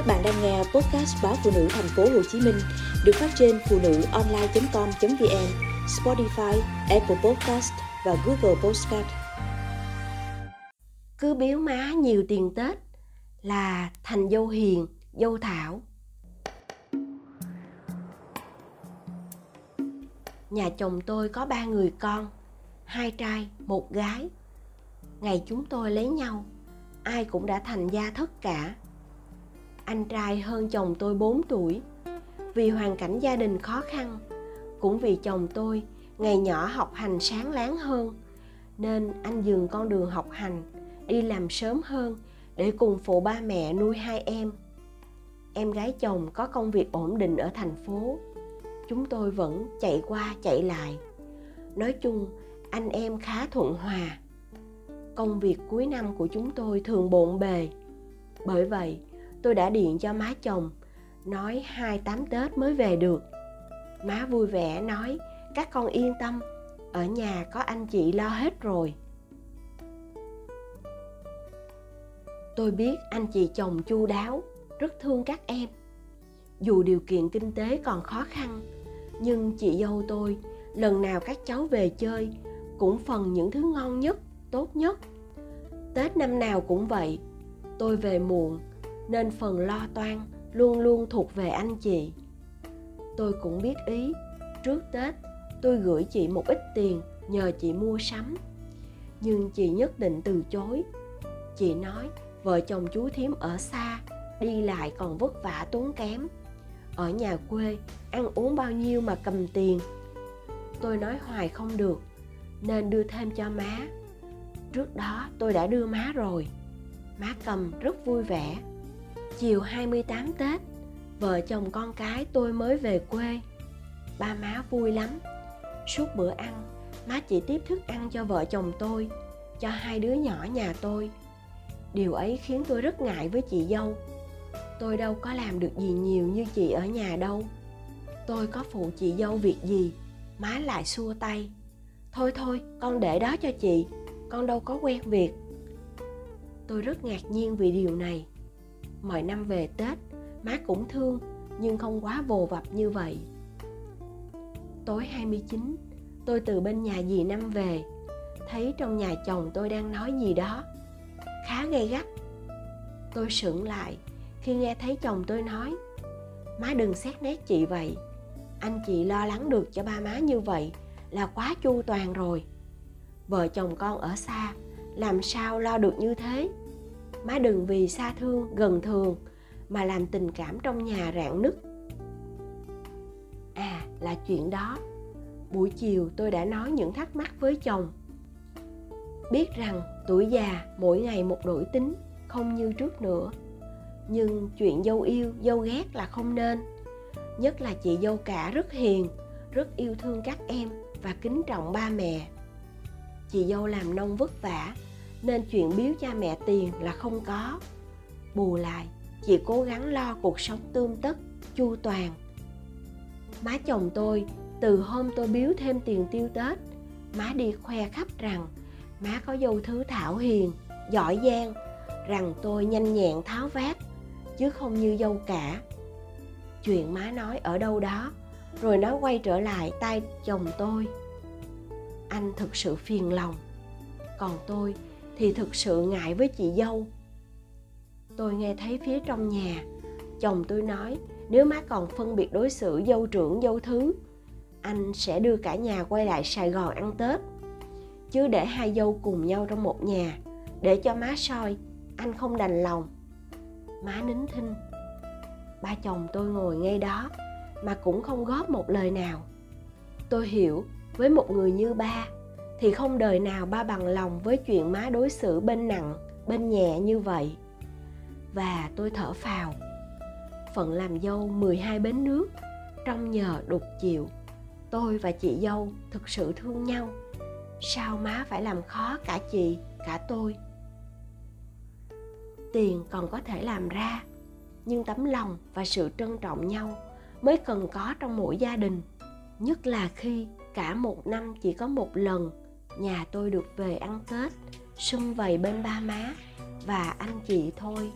Các bạn đang nghe podcast báo phụ nữ thành phố Hồ Chí Minh được phát trên phụ nữ online.com.vn, Spotify, Apple Podcast và Google Podcast. Cứ biếu má nhiều tiền Tết là thành dâu hiền, dâu thảo. Nhà chồng tôi có ba người con, hai trai, một gái. Ngày chúng tôi lấy nhau, ai cũng đã thành gia thất cả anh trai hơn chồng tôi 4 tuổi. Vì hoàn cảnh gia đình khó khăn, cũng vì chồng tôi ngày nhỏ học hành sáng láng hơn, nên anh dừng con đường học hành, đi làm sớm hơn để cùng phụ ba mẹ nuôi hai em. Em gái chồng có công việc ổn định ở thành phố. Chúng tôi vẫn chạy qua chạy lại. Nói chung, anh em khá thuận hòa. Công việc cuối năm của chúng tôi thường bộn bề. Bởi vậy, tôi đã điện cho má chồng, nói hai tám tết mới về được. Má vui vẻ nói, các con yên tâm, ở nhà có anh chị lo hết rồi. Tôi biết anh chị chồng chu đáo, rất thương các em. Dù điều kiện kinh tế còn khó khăn, nhưng chị dâu tôi, lần nào các cháu về chơi, cũng phần những thứ ngon nhất, tốt nhất. Tết năm nào cũng vậy, tôi về muộn nên phần lo toan luôn luôn thuộc về anh chị. Tôi cũng biết ý. Trước tết, tôi gửi chị một ít tiền nhờ chị mua sắm. Nhưng chị nhất định từ chối. Chị nói, vợ chồng chú thím ở xa, đi lại còn vất vả tốn kém. Ở nhà quê, ăn uống bao nhiêu mà cầm tiền. Tôi nói hoài không được, nên đưa thêm cho má. Trước đó, tôi đã đưa má rồi. Má cầm rất vui vẻ. Chiều 28 Tết, vợ chồng con cái tôi mới về quê. Ba má vui lắm. Suốt bữa ăn, má chỉ tiếp thức ăn cho vợ chồng tôi, cho hai đứa nhỏ nhà tôi. Điều ấy khiến tôi rất ngại với chị dâu. Tôi đâu có làm được gì nhiều như chị ở nhà đâu. Tôi có phụ chị dâu việc gì, má lại xua tay. Thôi thôi, con để đó cho chị, con đâu có quen việc. Tôi rất ngạc nhiên vì điều này mọi năm về Tết, má cũng thương nhưng không quá vồ vập như vậy. Tối 29, tôi từ bên nhà dì Năm về, thấy trong nhà chồng tôi đang nói gì đó, khá gay gắt. Tôi sững lại khi nghe thấy chồng tôi nói, má đừng xét nét chị vậy, anh chị lo lắng được cho ba má như vậy là quá chu toàn rồi. Vợ chồng con ở xa, làm sao lo được như thế? Má đừng vì xa thương, gần thường mà làm tình cảm trong nhà rạn nứt. À là chuyện đó. Buổi chiều tôi đã nói những thắc mắc với chồng. Biết rằng tuổi già mỗi ngày một đổi tính, không như trước nữa. Nhưng chuyện dâu yêu, dâu ghét là không nên. Nhất là chị dâu cả rất hiền, rất yêu thương các em và kính trọng ba mẹ. Chị dâu làm nông vất vả nên chuyện biếu cha mẹ tiền là không có. Bù lại, chị cố gắng lo cuộc sống tươm tất, chu toàn. Má chồng tôi, từ hôm tôi biếu thêm tiền tiêu tết, má đi khoe khắp rằng má có dâu thứ thảo hiền, giỏi giang, rằng tôi nhanh nhẹn tháo vát, chứ không như dâu cả. Chuyện má nói ở đâu đó, rồi nó quay trở lại tay chồng tôi. Anh thực sự phiền lòng. Còn tôi thì thực sự ngại với chị dâu. Tôi nghe thấy phía trong nhà, chồng tôi nói, nếu má còn phân biệt đối xử dâu trưởng dâu thứ, anh sẽ đưa cả nhà quay lại sài gòn ăn tết. Chứ để hai dâu cùng nhau trong một nhà, để cho má soi, anh không đành lòng. Má nín thinh. Ba chồng tôi ngồi ngay đó, mà cũng không góp một lời nào. Tôi hiểu, với một người như ba thì không đời nào ba bằng lòng với chuyện má đối xử bên nặng, bên nhẹ như vậy. Và tôi thở phào. Phận làm dâu 12 bến nước trong nhờ đục chịu. Tôi và chị dâu thực sự thương nhau. Sao má phải làm khó cả chị, cả tôi? Tiền còn có thể làm ra, nhưng tấm lòng và sự trân trọng nhau mới cần có trong mỗi gia đình. Nhất là khi cả một năm chỉ có một lần nhà tôi được về ăn tết, sum vầy bên ba má và anh chị thôi.